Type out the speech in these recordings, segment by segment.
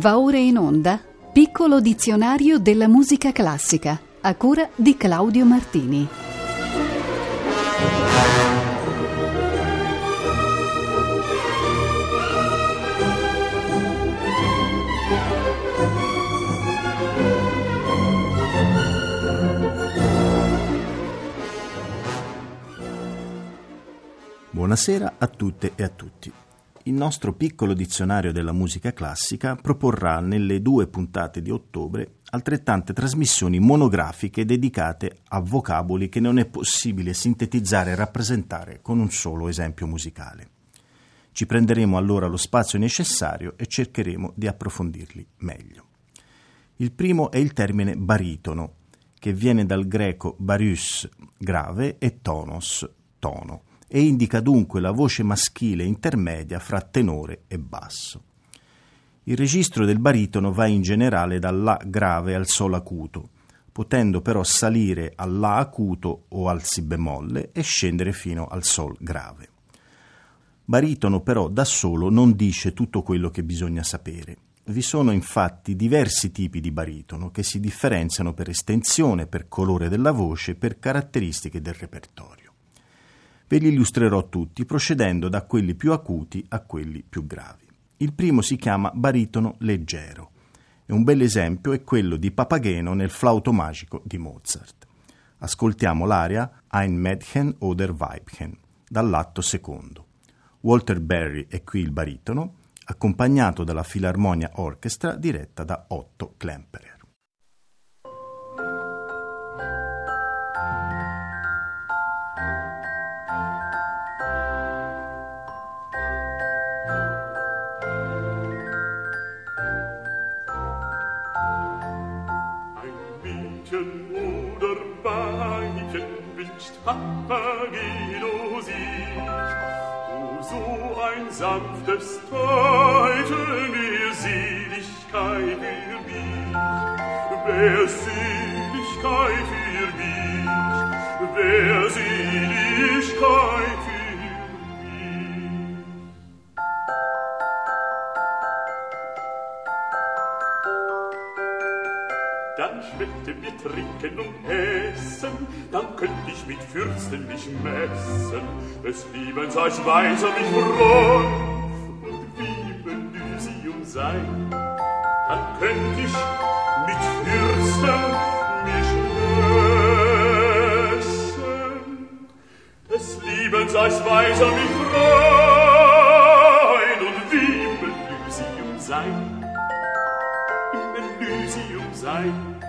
Va ora in onda Piccolo dizionario della musica classica a cura di Claudio Martini. Buonasera a tutte e a tutti. Il nostro piccolo dizionario della musica classica proporrà nelle due puntate di ottobre altrettante trasmissioni monografiche dedicate a vocaboli che non è possibile sintetizzare e rappresentare con un solo esempio musicale. Ci prenderemo allora lo spazio necessario e cercheremo di approfondirli meglio. Il primo è il termine baritono, che viene dal greco barius, grave, e tonos, tono e indica dunque la voce maschile intermedia fra tenore e basso. Il registro del baritono va in generale dal La grave al Sol acuto, potendo però salire al La acuto o al Si bemolle e scendere fino al Sol grave. Baritono però da solo non dice tutto quello che bisogna sapere. Vi sono infatti diversi tipi di baritono che si differenziano per estensione, per colore della voce, per caratteristiche del repertorio. Ve li illustrerò tutti procedendo da quelli più acuti a quelli più gravi. Il primo si chiama baritono leggero e un bel esempio è quello di Papageno nel flauto magico di Mozart. Ascoltiamo l'aria Ein Mädchen oder Weibchen dall'atto secondo. Walter Berry è qui il baritono, accompagnato dalla Filarmonia Orchestra diretta da Otto Klemperer. Sanftes Deuten mir Seligkeit für mich, wer Seligkeit für mich, wer Seligkeit für dann schmeckte wir trinken und essen, dann könnt ich mit Fürsten mich messen, des Liebens als Weiser mich froh und wie Elysium sein, dann könnt ich mit Fürsten mich messen, des Liebens als Weiser mich freuen und wie Elysium sein, Elysium sein.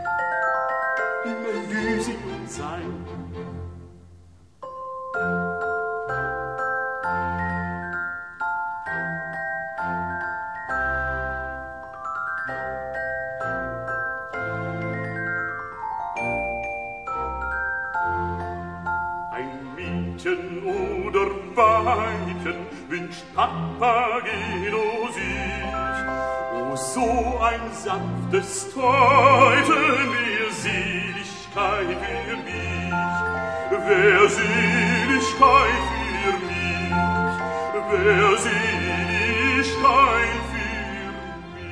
Elysium sein. Ein Mädchen oder Weibchen wünscht Papageno sich, O so ein sanftes Teute mir Seligkeit für mich, wer Seligkeit für mich, wer Seligkeit für mich.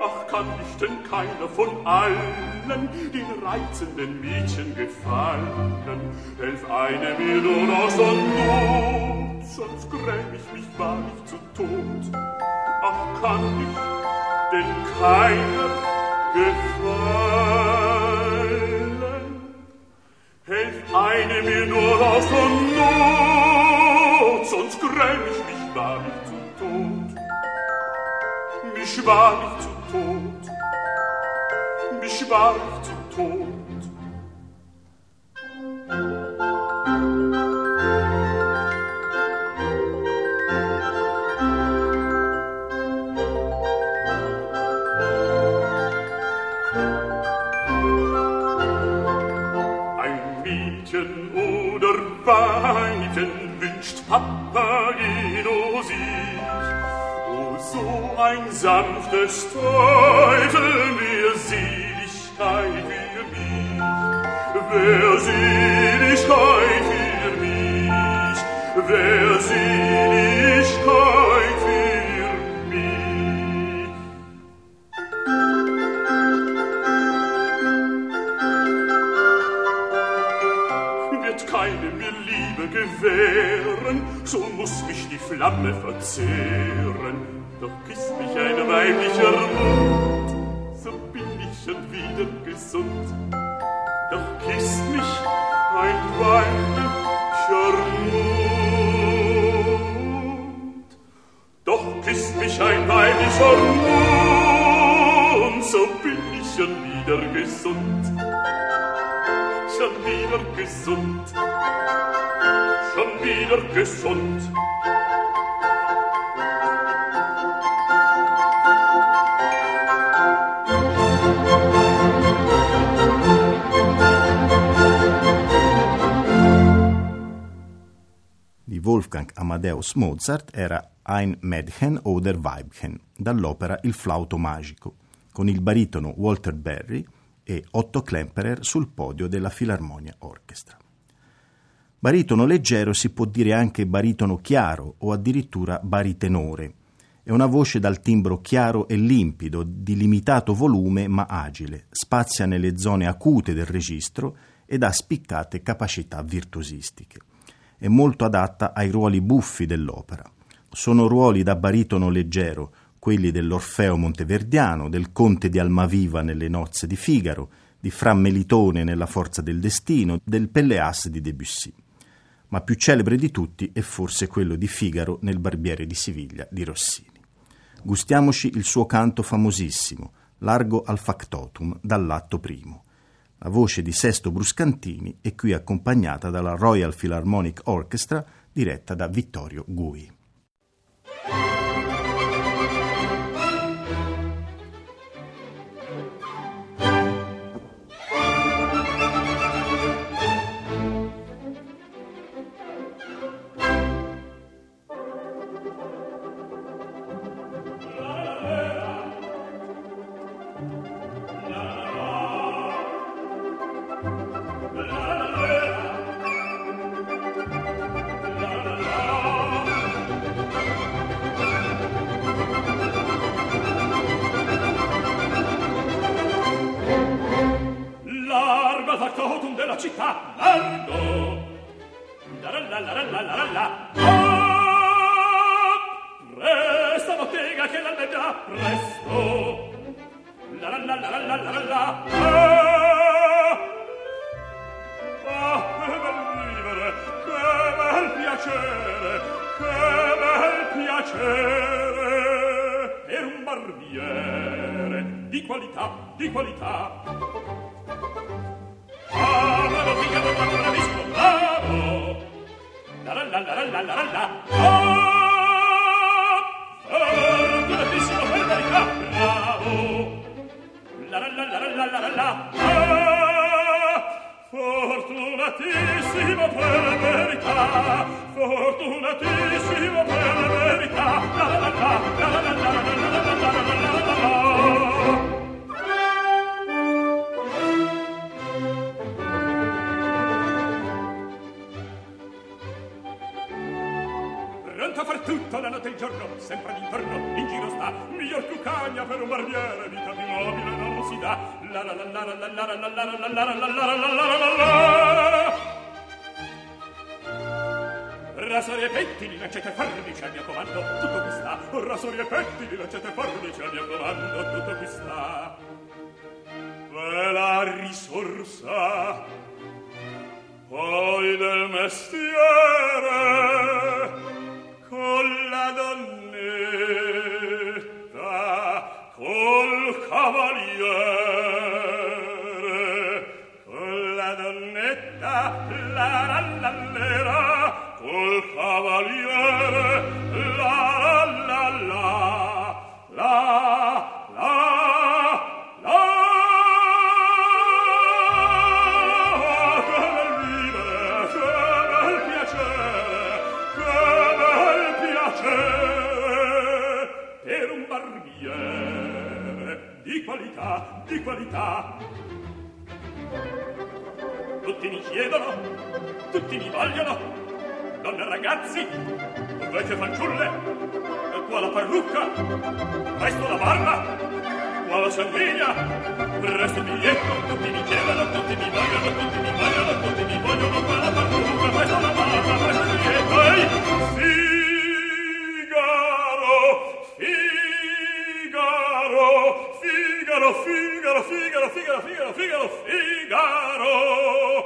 Ach, kann ich denn keiner von allen den reizenden Mädchen gefallen? Helf eine mir nur aus der Not, sonst gräm ich mich wahrlich zu Tod. Ach, kann ich denn keiner gefallen? Helf eine mir nur aus der Not, sonst gräm ich mich wahrlich zu Tod. Mich wahrlich zu mich wahrlich zu Tod. Ein Mädchen oder Weibchen wünscht Papageno sich, O so ein sanftes Teuten mir Seligkeit für mich, wer Seligkeit für mich, wer Seligkeit für mich. Wird keine mir Liebe gewähren, so muss mich die Flamme verzehren, doch küsst mich ein weiblicher Mund, gesund. Doch küsst mich ein weiblicher Mund. Doch küsst mich ein weiblicher Mund, so bin ich schon wieder gesund. Schon wieder gesund. Schon wieder gesund. Wolfgang Amadeus Mozart era Ein Mädchen oder Weibchen, dall'opera Il flauto magico, con il baritono Walter Berry e Otto Klemperer sul podio della Filarmonia Orchestra. Baritono leggero si può dire anche baritono chiaro o addirittura baritenore. È una voce dal timbro chiaro e limpido, di limitato volume ma agile, spazia nelle zone acute del registro ed ha spiccate capacità virtuosistiche è molto adatta ai ruoli buffi dell'opera. Sono ruoli da baritono leggero, quelli dell'Orfeo monteverdiano, del Conte di Almaviva nelle nozze di Figaro, di Fra Melitone nella Forza del Destino, del Pelleas di Debussy. Ma più celebre di tutti è forse quello di Figaro nel Barbiere di Siviglia di Rossini. Gustiamoci il suo canto famosissimo, Largo al factotum, dall'atto primo. La voce di Sesto Bruscantini è qui accompagnata dalla Royal Philharmonic Orchestra diretta da Vittorio Gui. 去打 cavaliere, con la donnetta, la la chiedono tutti mi vogliono. Donne e ragazzi, vecchie fanciulle, qua la parrucca, presto la barba, qua la sanguigna, presto il biglietto, tutti mi chiedono, tutti mi vogliono, tutti mi vogliono, tutti mi vogliono, qua la parrucca, presto la barba, presto il biglietto, ehi, Figaro, Figaro, Figaro, Figaro, Figaro, Figaro, Figaro, Figaro, Figaro,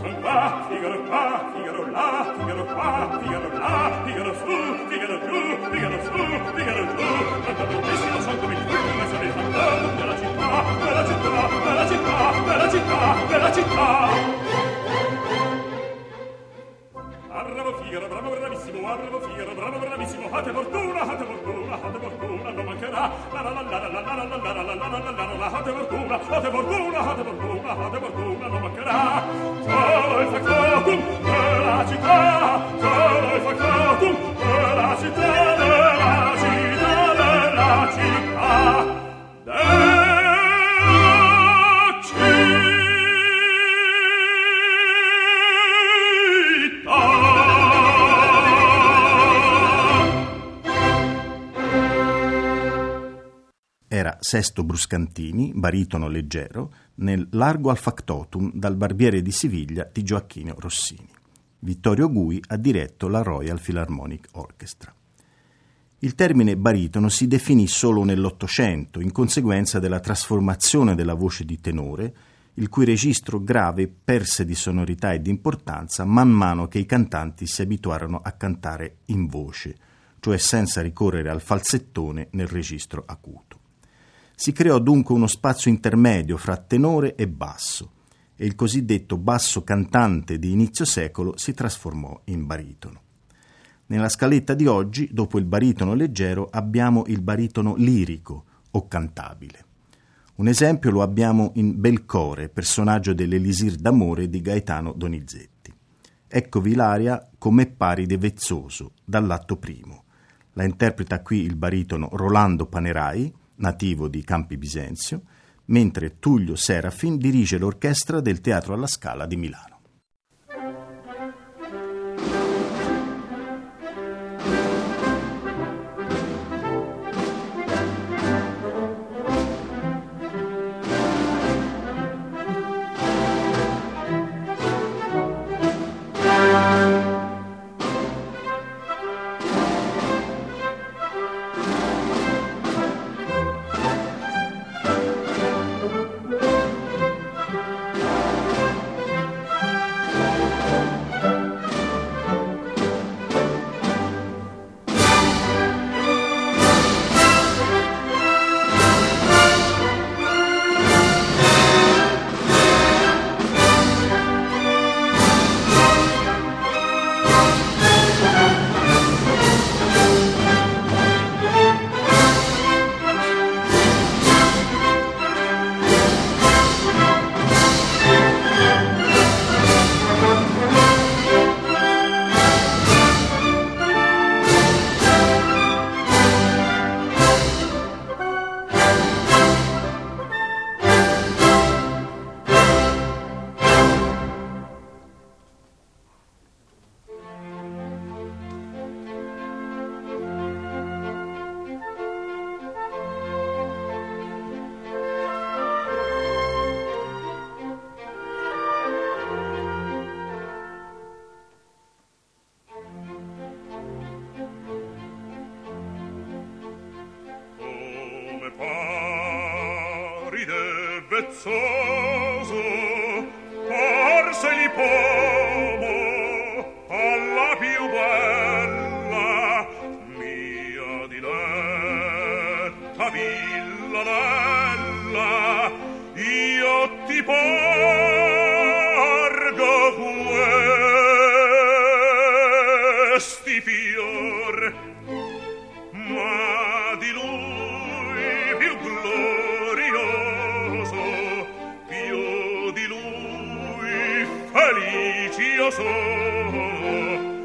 Son qua, Figaro qua, Figaro là, Figaro qua, Figaro là, Figaro su, Figaro giù, Figaro su, Figaro giù. Tanto bellissimo son come il fulmine, sono il fantasma della città, della città, della città, della città, della città. Ah, bravo Figaro, bravo bravissimo, ah, bravo Figaro, bravo bravissimo, fate fortuna, fate fortuna, fate fortuna, non mancherà. La la la la la la la la la la la la la la la fate fortuna, fate fortuna, fate fortuna, fate fortuna, non mancherà. Solo il factotum della città, solo il factotum della città, Sesto Bruscantini, baritono leggero, nel Largo al Factotum dal barbiere di Siviglia di Gioacchino Rossini. Vittorio Gui ha diretto la Royal Philharmonic Orchestra. Il termine baritono si definì solo nell'Ottocento in conseguenza della trasformazione della voce di tenore, il cui registro grave perse di sonorità e di importanza man mano che i cantanti si abituarono a cantare in voce, cioè senza ricorrere al falsettone nel registro acuto. Si creò dunque uno spazio intermedio fra tenore e basso e il cosiddetto basso cantante di inizio secolo si trasformò in baritono. Nella scaletta di oggi, dopo il baritono leggero, abbiamo il baritono lirico o cantabile. Un esempio lo abbiamo in Belcore, personaggio dell'Elisir d'amore di Gaetano Donizetti. Eccovi l'aria come paride vezzoso, dall'atto primo. La interpreta qui il baritono Rolando Panerai, nativo di Campi Bisenzio, mentre Tullio Serafin dirige l'orchestra del Teatro alla Scala di Milano. felici io sono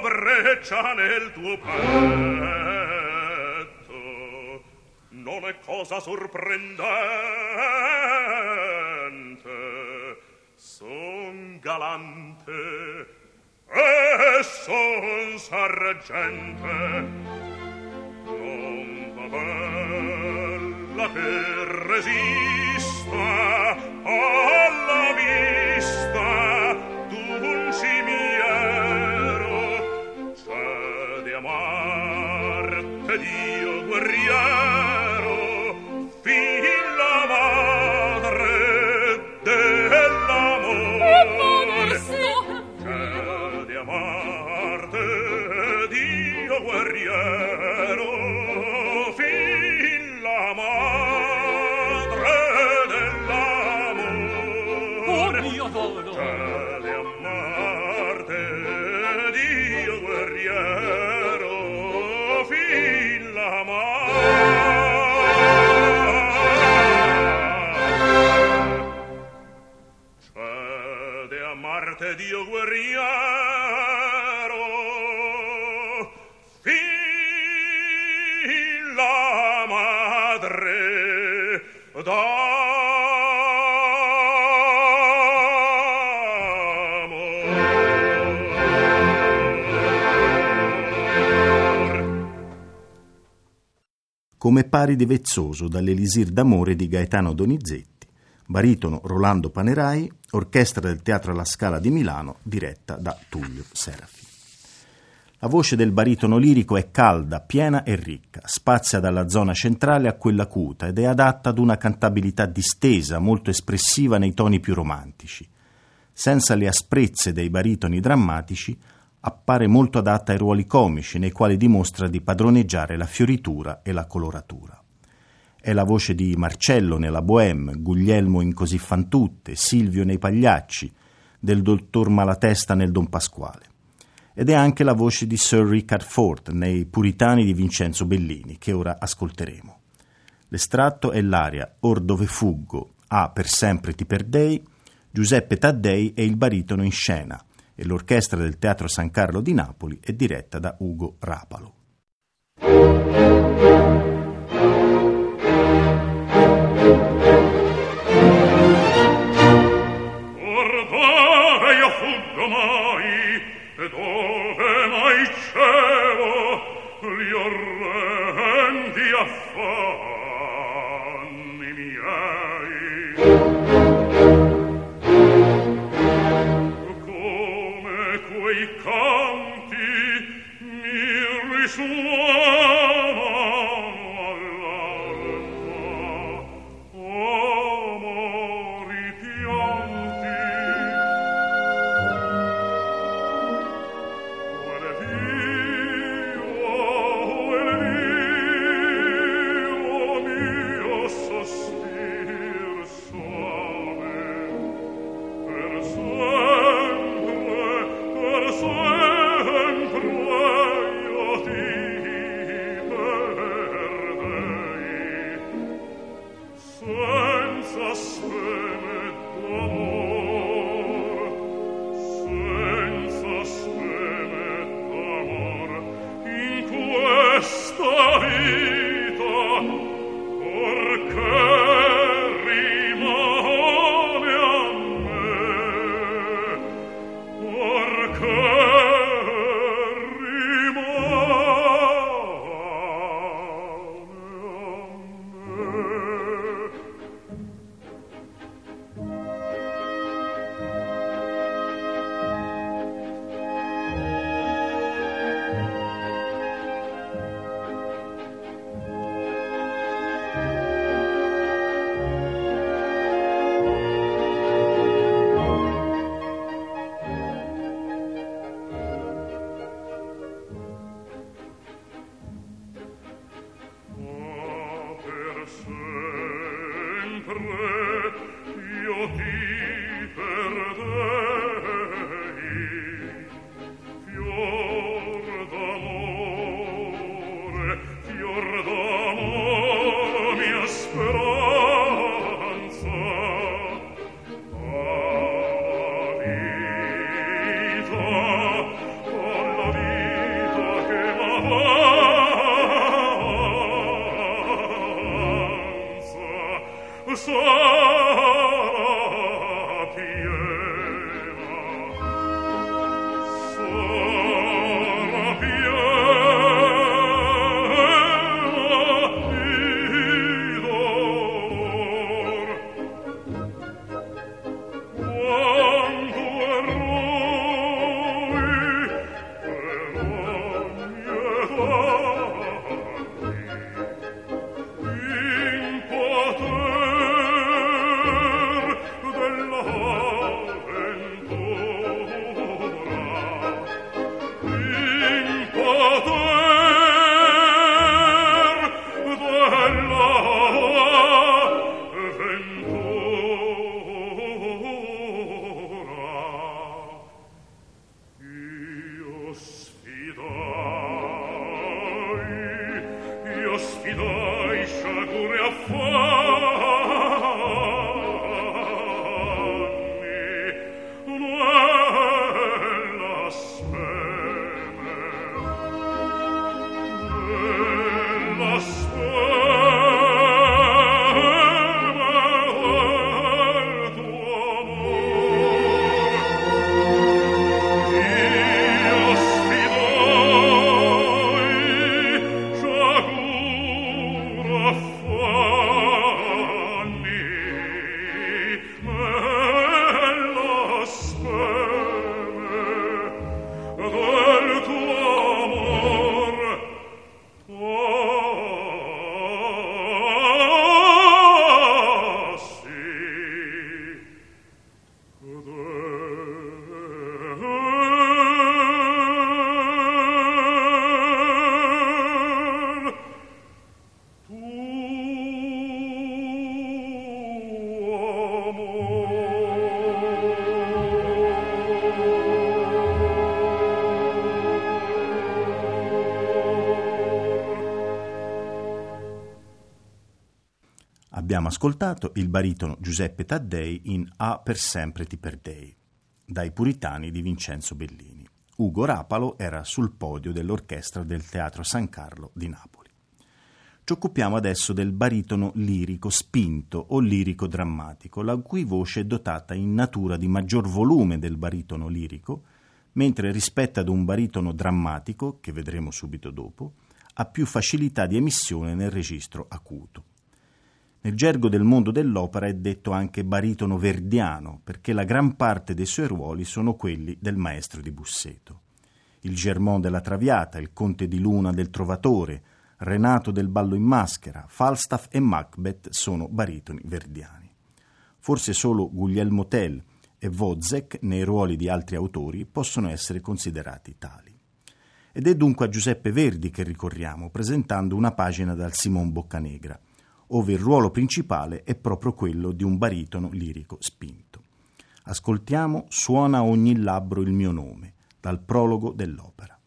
breccia nel tuo petto. Non è cosa sorprendente. Son galante e son sargente. Non va bella che resista alla C'è de amarte Dio guerriero fin la madre d'amor. come Paride Vezzoso dall'Elisir d'amore di Gaetano Donizetti, baritono Rolando Panerai, orchestra del Teatro alla Scala di Milano, diretta da Tullio Serafi. La voce del baritono lirico è calda, piena e ricca, spazia dalla zona centrale a quella acuta ed è adatta ad una cantabilità distesa, molto espressiva nei toni più romantici. Senza le asprezze dei baritoni drammatici, appare molto adatta ai ruoli comici nei quali dimostra di padroneggiare la fioritura e la coloratura. È la voce di Marcello nella Bohème, Guglielmo in Così fan tutte, Silvio nei Pagliacci, del dottor Malatesta nel Don Pasquale. Ed è anche la voce di Sir Richard Ford nei Puritani di Vincenzo Bellini, che ora ascolteremo. L'estratto è l'aria Or dove fuggo, A per sempre ti perdei, Giuseppe Taddei è il baritono in scena e l'orchestra del Teatro San Carlo di Napoli è diretta da Ugo Rapalo. Abbiamo ascoltato il baritono Giuseppe Taddei in A per sempre ti perdei, dai Puritani di Vincenzo Bellini. Ugo Rapalo era sul podio dell'orchestra del Teatro San Carlo di Napoli. Ci occupiamo adesso del baritono lirico spinto o lirico drammatico, la cui voce è dotata in natura di maggior volume del baritono lirico, mentre rispetto ad un baritono drammatico, che vedremo subito dopo, ha più facilità di emissione nel registro acuto. Nel gergo del mondo dell'opera è detto anche baritono verdiano, perché la gran parte dei suoi ruoli sono quelli del maestro di Busseto. Il Germont della Traviata, il Conte di Luna del Trovatore, Renato del Ballo in Maschera, Falstaff e Macbeth sono baritoni verdiani. Forse solo Guglielmo Tell e Wozzeck, nei ruoli di altri autori, possono essere considerati tali. Ed è dunque a Giuseppe Verdi che ricorriamo, presentando una pagina dal Simon Boccanegra, ove il ruolo principale è proprio quello di un baritono lirico spinto. Ascoltiamo Suona ogni labbro il mio nome, dal prologo dell'opera.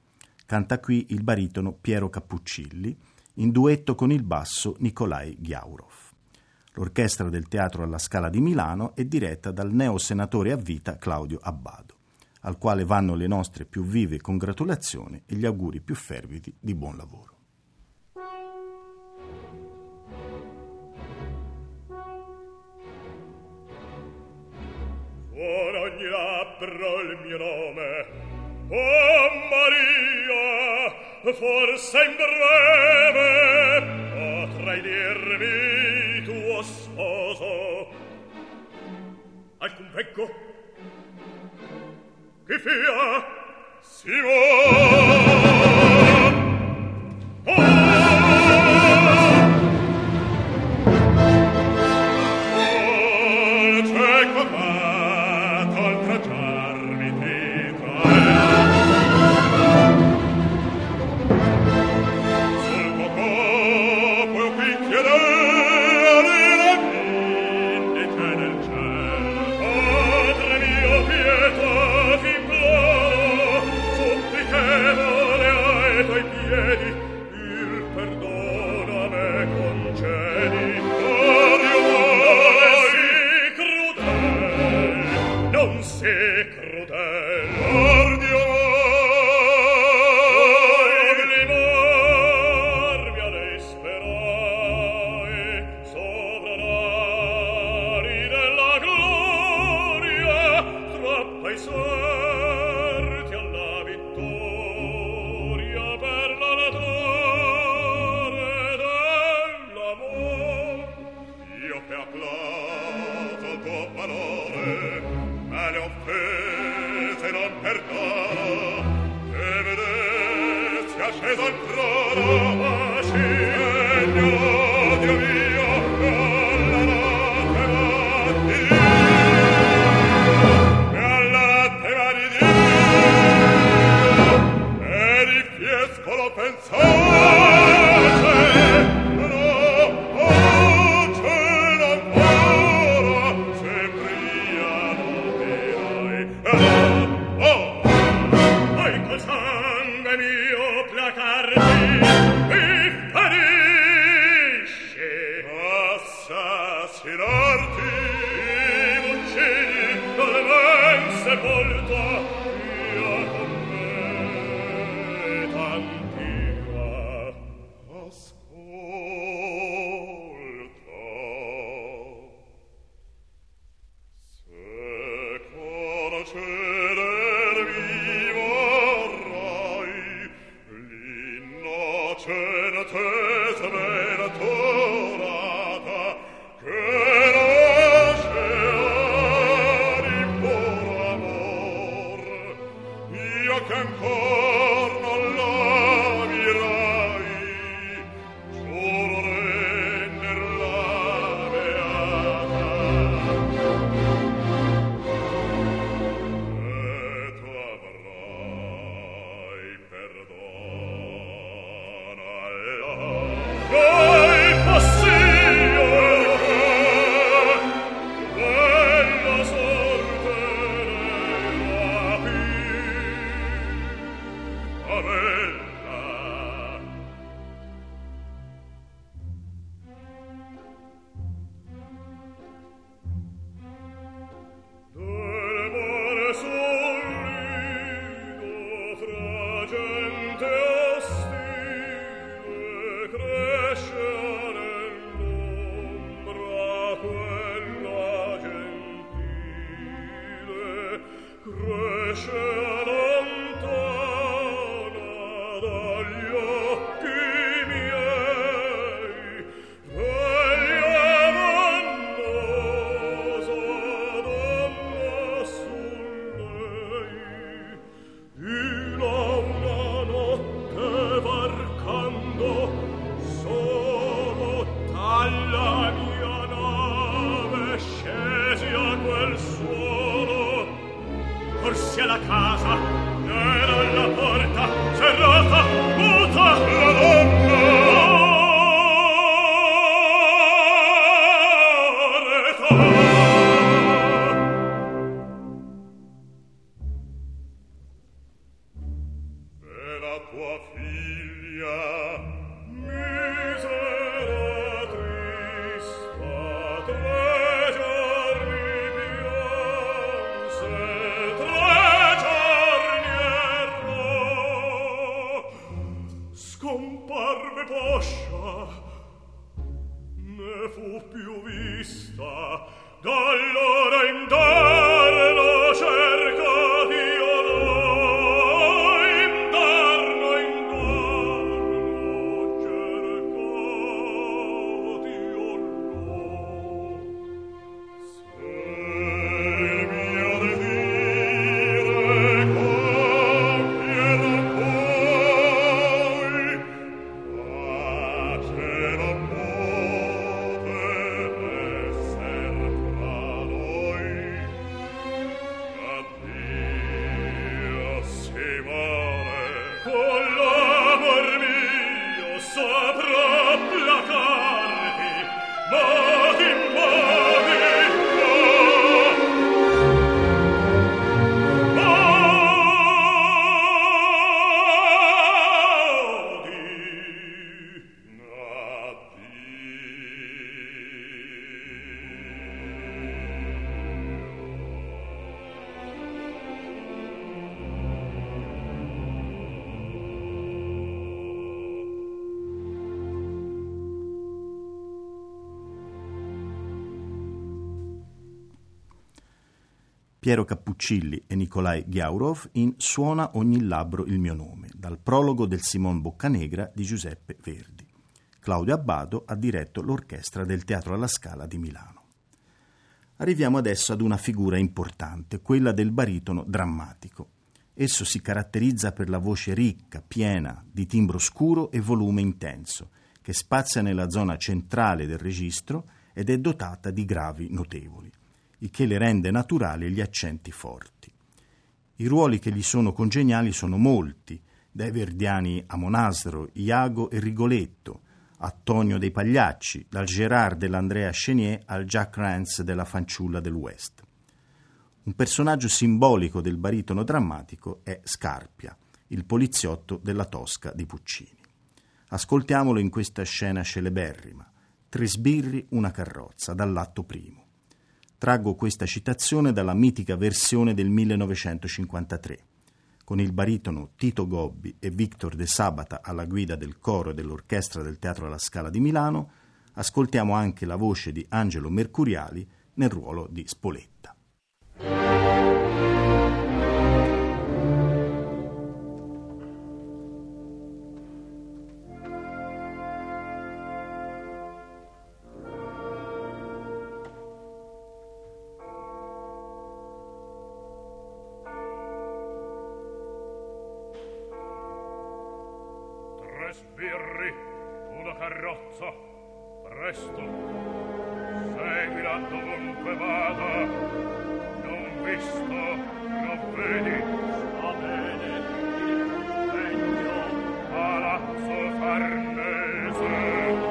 Canta qui il baritono Piero Cappuccilli, in duetto con il basso Nikolai Ghiaurov. L'orchestra del Teatro alla Scala di Milano è diretta dal neo senatore a vita Claudio Abbado, al quale vanno le nostre più vive congratulazioni e gli auguri più fervidi di buon lavoro. apro il mio nome. Oh Maria forse in breve potrai dirmi tuo sposo. Alcun pecco che fia Simone! sure Piero Cappuccilli e Nikolai Ghiaurov in Suona ogni labbro il mio nome, dal prologo del Simon Boccanegra di Giuseppe Verdi. Claudio Abbado ha diretto l'orchestra del Teatro alla Scala di Milano. Arriviamo adesso ad una figura importante, quella del baritono drammatico. Esso si caratterizza per la voce ricca, piena, di timbro scuro e volume intenso, che spazia nella zona centrale del registro ed è dotata di gravi notevoli il che le rende naturali gli accenti forti. I ruoli che gli sono congeniali sono molti, dai Verdiani a Monastro, Iago e Rigoletto, a Tonio dei Pagliacci, dal Gérard dell'Andrea Chenier al Jack Rance della fanciulla del West. Un personaggio simbolico del baritono drammatico è Scarpia, il poliziotto della Tosca di Puccini. Ascoltiamolo in questa scena celeberrima. Tre sbirri, una carrozza, dall'atto primo. Traggo questa citazione dalla mitica versione del 1953, con il baritono Tito Gobbi e Victor De Sabata alla guida del coro e dell'orchestra del Teatro alla Scala di Milano, ascoltiamo anche la voce di Angelo Mercuriali nel ruolo di Spoletta. carrozza. Presto. Seguila dovunque vada. Non visto provvedi sta bene. Il convegno palazzo farnese.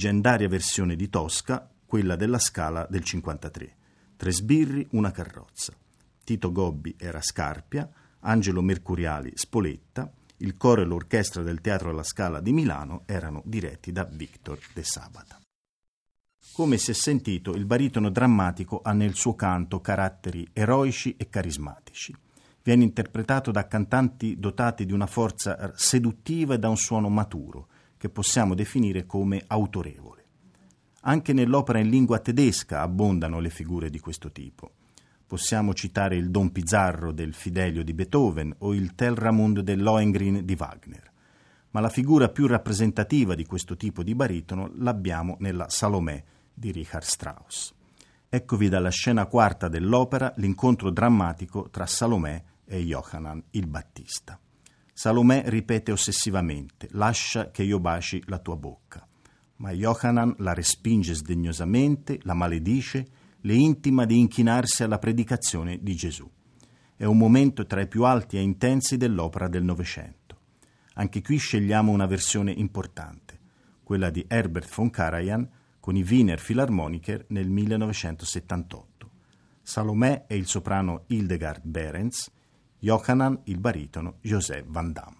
Leggendaria versione di Tosca, quella della Scala del 53. Tre sbirri, una carrozza. Tito Gobbi era Scarpia, Angelo Mercuriali Spoletta, il coro e l'orchestra del Teatro alla Scala di Milano erano diretti da Victor De Sabata. Come si è sentito, il baritono drammatico ha nel suo canto caratteri eroici e carismatici. Viene interpretato da cantanti dotati di una forza seduttiva e da un suono maturo, che possiamo definire come autorevole. Anche nell'opera in lingua tedesca abbondano le figure di questo tipo. Possiamo citare il Don Pizzarro del Fidelio di Beethoven o il Telramund del Lohengrin di Wagner. Ma la figura più rappresentativa di questo tipo di baritono l'abbiamo nella Salomè di Richard Strauss. Eccovi dalla scena quarta dell'opera l'incontro drammatico tra Salomè e Johanan il Battista. Salomè ripete ossessivamente, lascia che io baci la tua bocca. Ma Yohanan la respinge sdegnosamente, la maledice, le intima di inchinarsi alla predicazione di Gesù. È un momento tra i più alti e intensi dell'opera del Novecento. Anche qui scegliamo una versione importante, quella di Herbert von Karajan con i Wiener Philharmoniker nel 1978. Salomè e il soprano Hildegard Behrens, Johanan il baritono José Van Damme.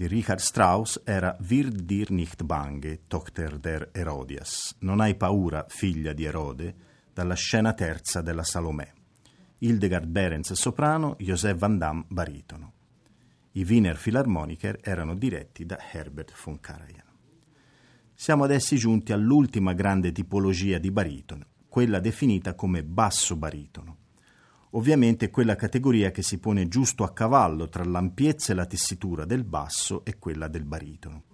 Di Richard Strauss era Wir dir nicht bange, Tochter der Herodias. Non hai paura, figlia di Erode, dalla scena terza della Salomè. Hildegard Behrens soprano, Joseph Van Damme baritono. I Wiener Philharmoniker erano diretti da Herbert von Karajan. Siamo adesso giunti all'ultima grande tipologia di baritono, quella definita come basso baritono ovviamente quella categoria che si pone giusto a cavallo tra l'ampiezza e la tessitura del basso e quella del baritono.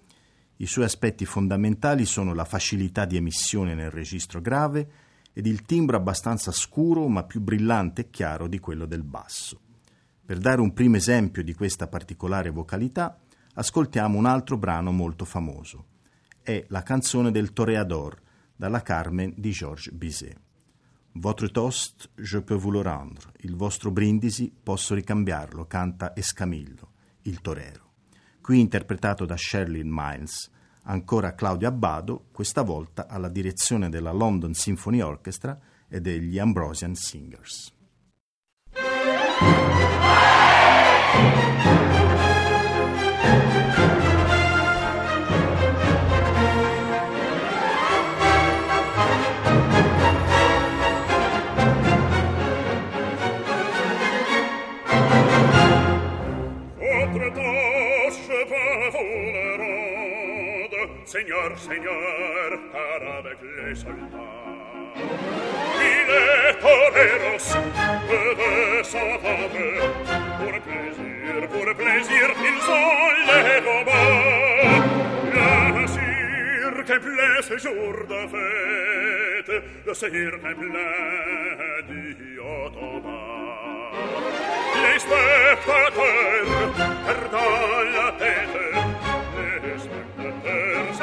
I suoi aspetti fondamentali sono la facilità di emissione nel registro grave ed il timbro abbastanza scuro ma più brillante e chiaro di quello del basso. Per dare un primo esempio di questa particolare vocalità, ascoltiamo un altro brano molto famoso. È la canzone del Toreador, dalla Carmen di Georges Bizet. Votre toast, je peux vous le rendre. Il vostro brindisi posso ricambiarlo, canta Escamillo, il torero. Qui interpretato da Sherlyn Miles, ancora Claudio Abbado, questa volta alla direzione della London Symphony Orchestra e degli Ambrosian Singers. Señor, Señor, para verle soldar. Mille toreros, de s'entendre, pour plaisir, pour plaisir, ils ont les robots. Bien sûr qu'est plein ce jour de fête, le Seigneur est plein d'iotomas. Les spectateurs perdant la tête,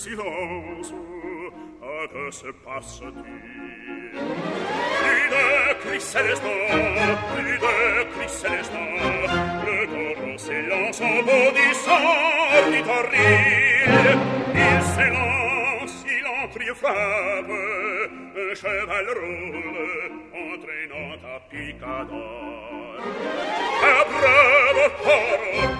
silence à que se passe-t-il Plus de cris célestins, plus de cris célestins Le corbeau s'élance en bondissant Il s'élance, il en triomphable Un cheval roule, entraînant à picador. Un brave taureau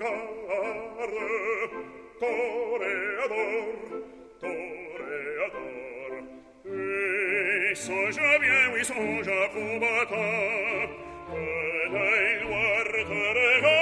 gare toreador toreador et songe bien oui songe à combattre que la gloire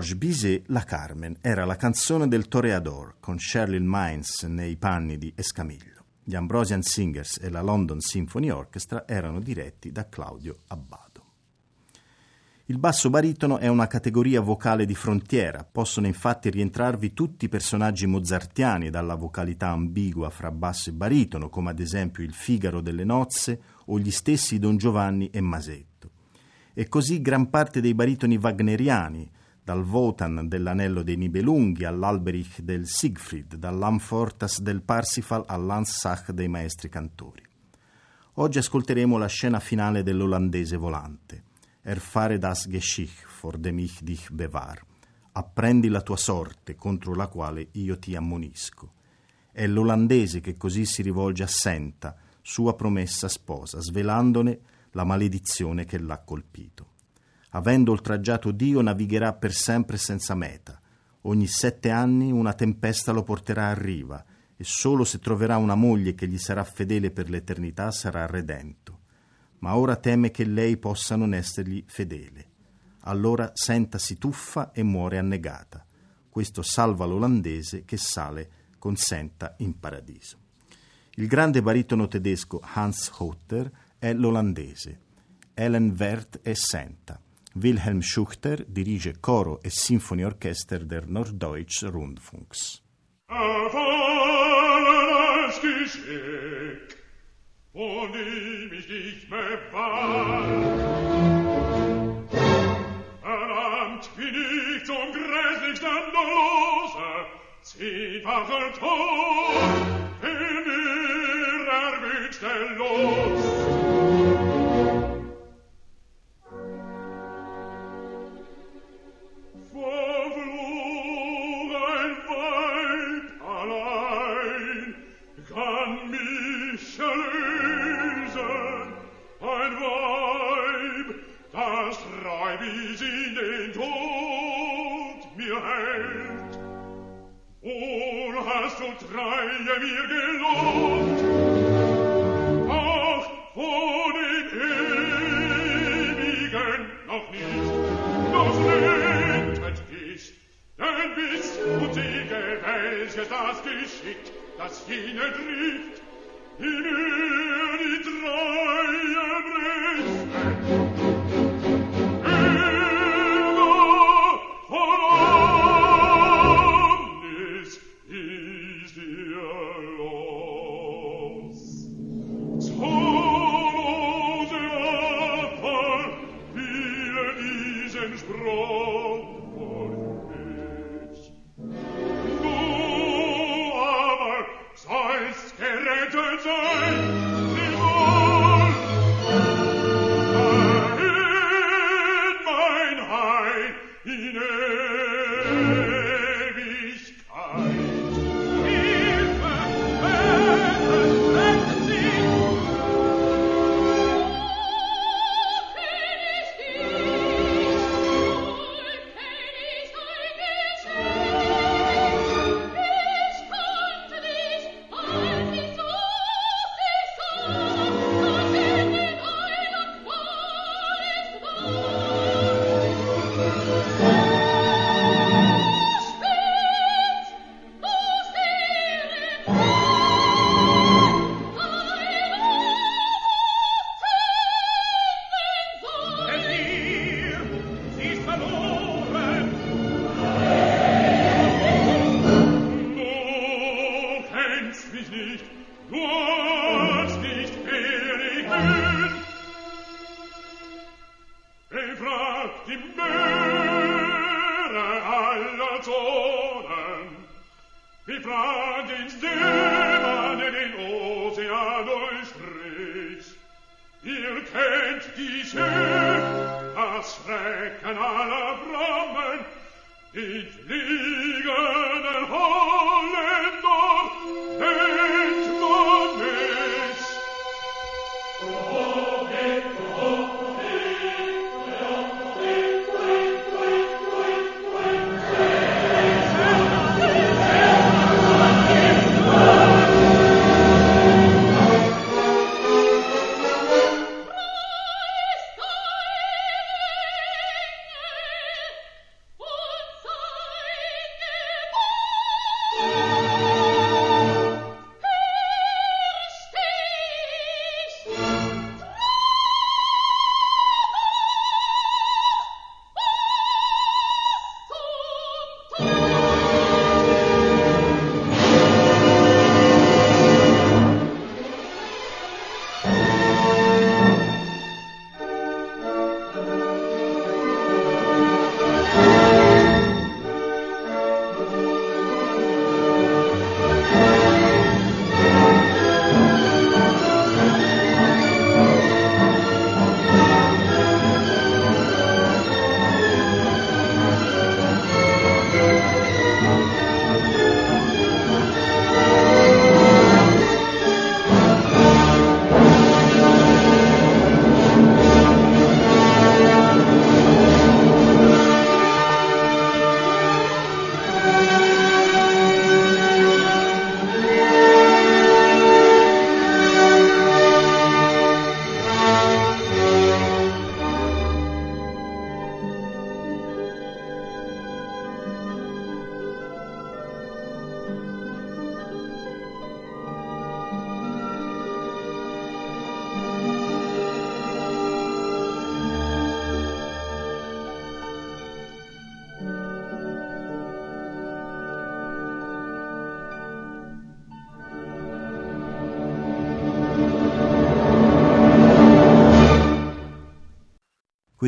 Georges Bizet, La Carmen, era la canzone del Toreador, con Sheryl Mines nei panni di Escamillo. Gli Ambrosian Singers e la London Symphony Orchestra erano diretti da Claudio Abbado. Il basso baritono è una categoria vocale di frontiera, possono infatti rientrarvi tutti i personaggi mozartiani dalla vocalità ambigua fra basso e baritono, come ad esempio il Figaro delle nozze o gli stessi Don Giovanni e Masetto. E così gran parte dei baritoni wagneriani, dal Wotan dell'Anello dei Nibelunghi all'Alberich del Siegfried, dall'Amfortas del Parsifal all'Ansach dei maestri cantori. Oggi ascolteremo la scena finale dell'olandese volante. Erfare das Geschicht, vor dem ich dich bewahr. Apprendi la tua sorte contro la quale io ti ammonisco. È l'olandese che così si rivolge a Senta, sua promessa sposa, svelandone la maledizione che l'ha colpito. Avendo oltraggiato Dio, navigherà per sempre senza meta. Ogni sette anni una tempesta lo porterà a riva, e solo se troverà una moglie che gli sarà fedele per l'eternità sarà redento ma ora teme che lei possa non essergli fedele. Allora Senta si tuffa e muore annegata. Questo salva l'olandese che sale con Senta in paradiso. Il grande baritono tedesco Hans Hotter è l'olandese. Ellen Werth è Senta. Wilhelm Schuchter dirige coro e Sinfonieorchester der Norddeutsche Rundfunks. Verwandt bin ich zum gräßlichsten Lose, zehnfacher Tod, in ihr erwünschte Los. bleib, dann schreib ich in den Tod, mir Held. O, hast du Treue mir gelobt, ach, vor dem Ewigen noch nicht, noch rettet dich, denn bist du Siegel, welches das Geschick, das jene trifft, in mir die Treue, vagens dämonen in Ocean euch rechts. Ihr kennt die See, das Schrecken aller Brommen, die fliegenden Häuser,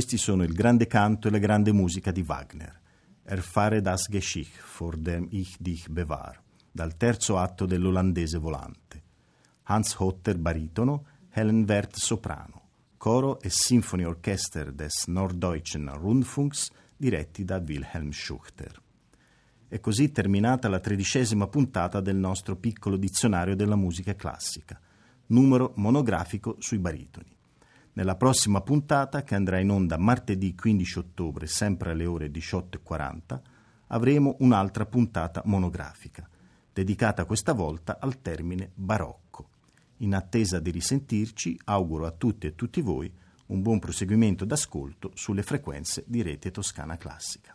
Questi sono il grande canto e la grande musica di Wagner. Erfahre das Geschicht, vor dem ich dich bewahr, dal terzo atto dell'olandese volante. Hans Hotter baritono, Helen Werth soprano, coro e Symphony Orchester des Norddeutschen Rundfunks diretti da Wilhelm Schuchter. È così terminata la tredicesima puntata del nostro piccolo dizionario della musica classica, numero monografico sui baritoni. Nella prossima puntata, che andrà in onda martedì 15 ottobre, sempre alle ore 18.40, avremo un'altra puntata monografica, dedicata questa volta al termine barocco. In attesa di risentirci, auguro a tutti e tutti voi un buon proseguimento d'ascolto sulle frequenze di Rete Toscana Classica.